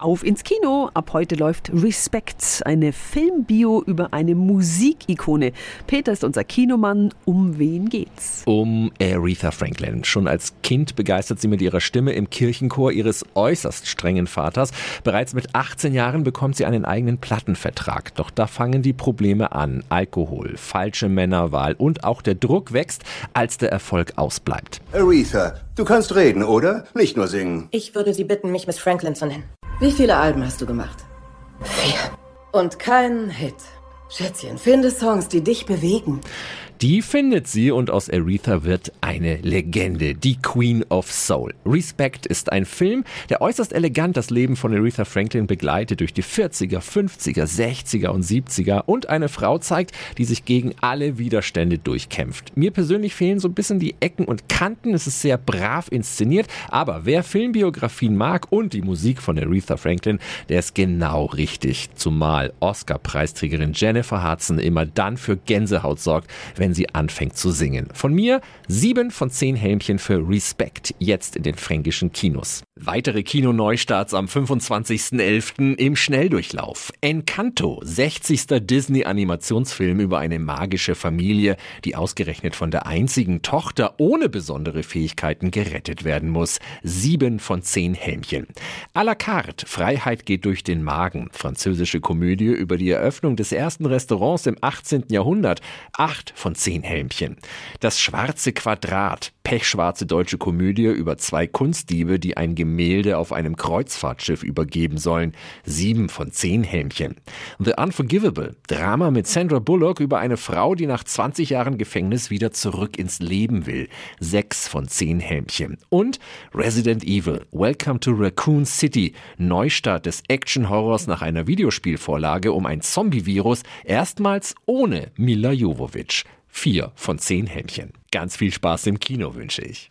Auf ins Kino. Ab heute läuft Respect, eine Filmbio über eine Musikikone. Peter ist unser Kinomann. Um wen geht's? Um Aretha Franklin. Schon als Kind begeistert sie mit ihrer Stimme im Kirchenchor ihres äußerst strengen Vaters. Bereits mit 18 Jahren bekommt sie einen eigenen Plattenvertrag. Doch da fangen die Probleme an. Alkohol, falsche Männerwahl und auch der Druck wächst, als der Erfolg ausbleibt. Aretha, du kannst reden, oder? Nicht nur singen. Ich würde Sie bitten, mich Miss Franklin zu nennen. Wie viele Alben hast du gemacht? Vier. Und keinen Hit. Schätzchen, finde Songs, die dich bewegen. Die findet sie und aus Aretha wird eine Legende, die Queen of Soul. Respect ist ein Film, der äußerst elegant das Leben von Aretha Franklin begleitet durch die 40er, 50er, 60er und 70er und eine Frau zeigt, die sich gegen alle Widerstände durchkämpft. Mir persönlich fehlen so ein bisschen die Ecken und Kanten, es ist sehr brav inszeniert, aber wer Filmbiografien mag und die Musik von Aretha Franklin, der ist genau richtig. Zumal Oscar-Preisträgerin Jennifer Hudson immer dann für Gänsehaut sorgt, wenn wenn sie anfängt zu singen. Von mir sieben von zehn Helmchen für Respect, jetzt in den fränkischen Kinos. Weitere Kinoneustarts am 25.11. im Schnelldurchlauf. Encanto, 60. Disney-Animationsfilm über eine magische Familie, die ausgerechnet von der einzigen Tochter ohne besondere Fähigkeiten gerettet werden muss. Sieben von zehn Helmchen. A la carte, Freiheit geht durch den Magen. Französische Komödie über die Eröffnung des ersten Restaurants im 18. Jahrhundert. Acht von zehn Helmchen. Das schwarze Quadrat, pechschwarze deutsche Komödie über zwei Kunstdiebe, die ein Gemälde auf einem Kreuzfahrtschiff übergeben sollen. Sieben von zehn Helmchen. The Unforgivable, Drama mit Sandra Bullock über eine Frau, die nach 20 Jahren Gefängnis wieder zurück ins Leben will. Sechs von zehn Helmchen. Und Resident Evil, Welcome to Raccoon City, Neustart des Action-Horrors nach einer Videospielvorlage um ein Zombie-Virus, erstmals ohne Mila Jovovich. Vier von zehn Händchen. Ganz viel Spaß im Kino wünsche ich.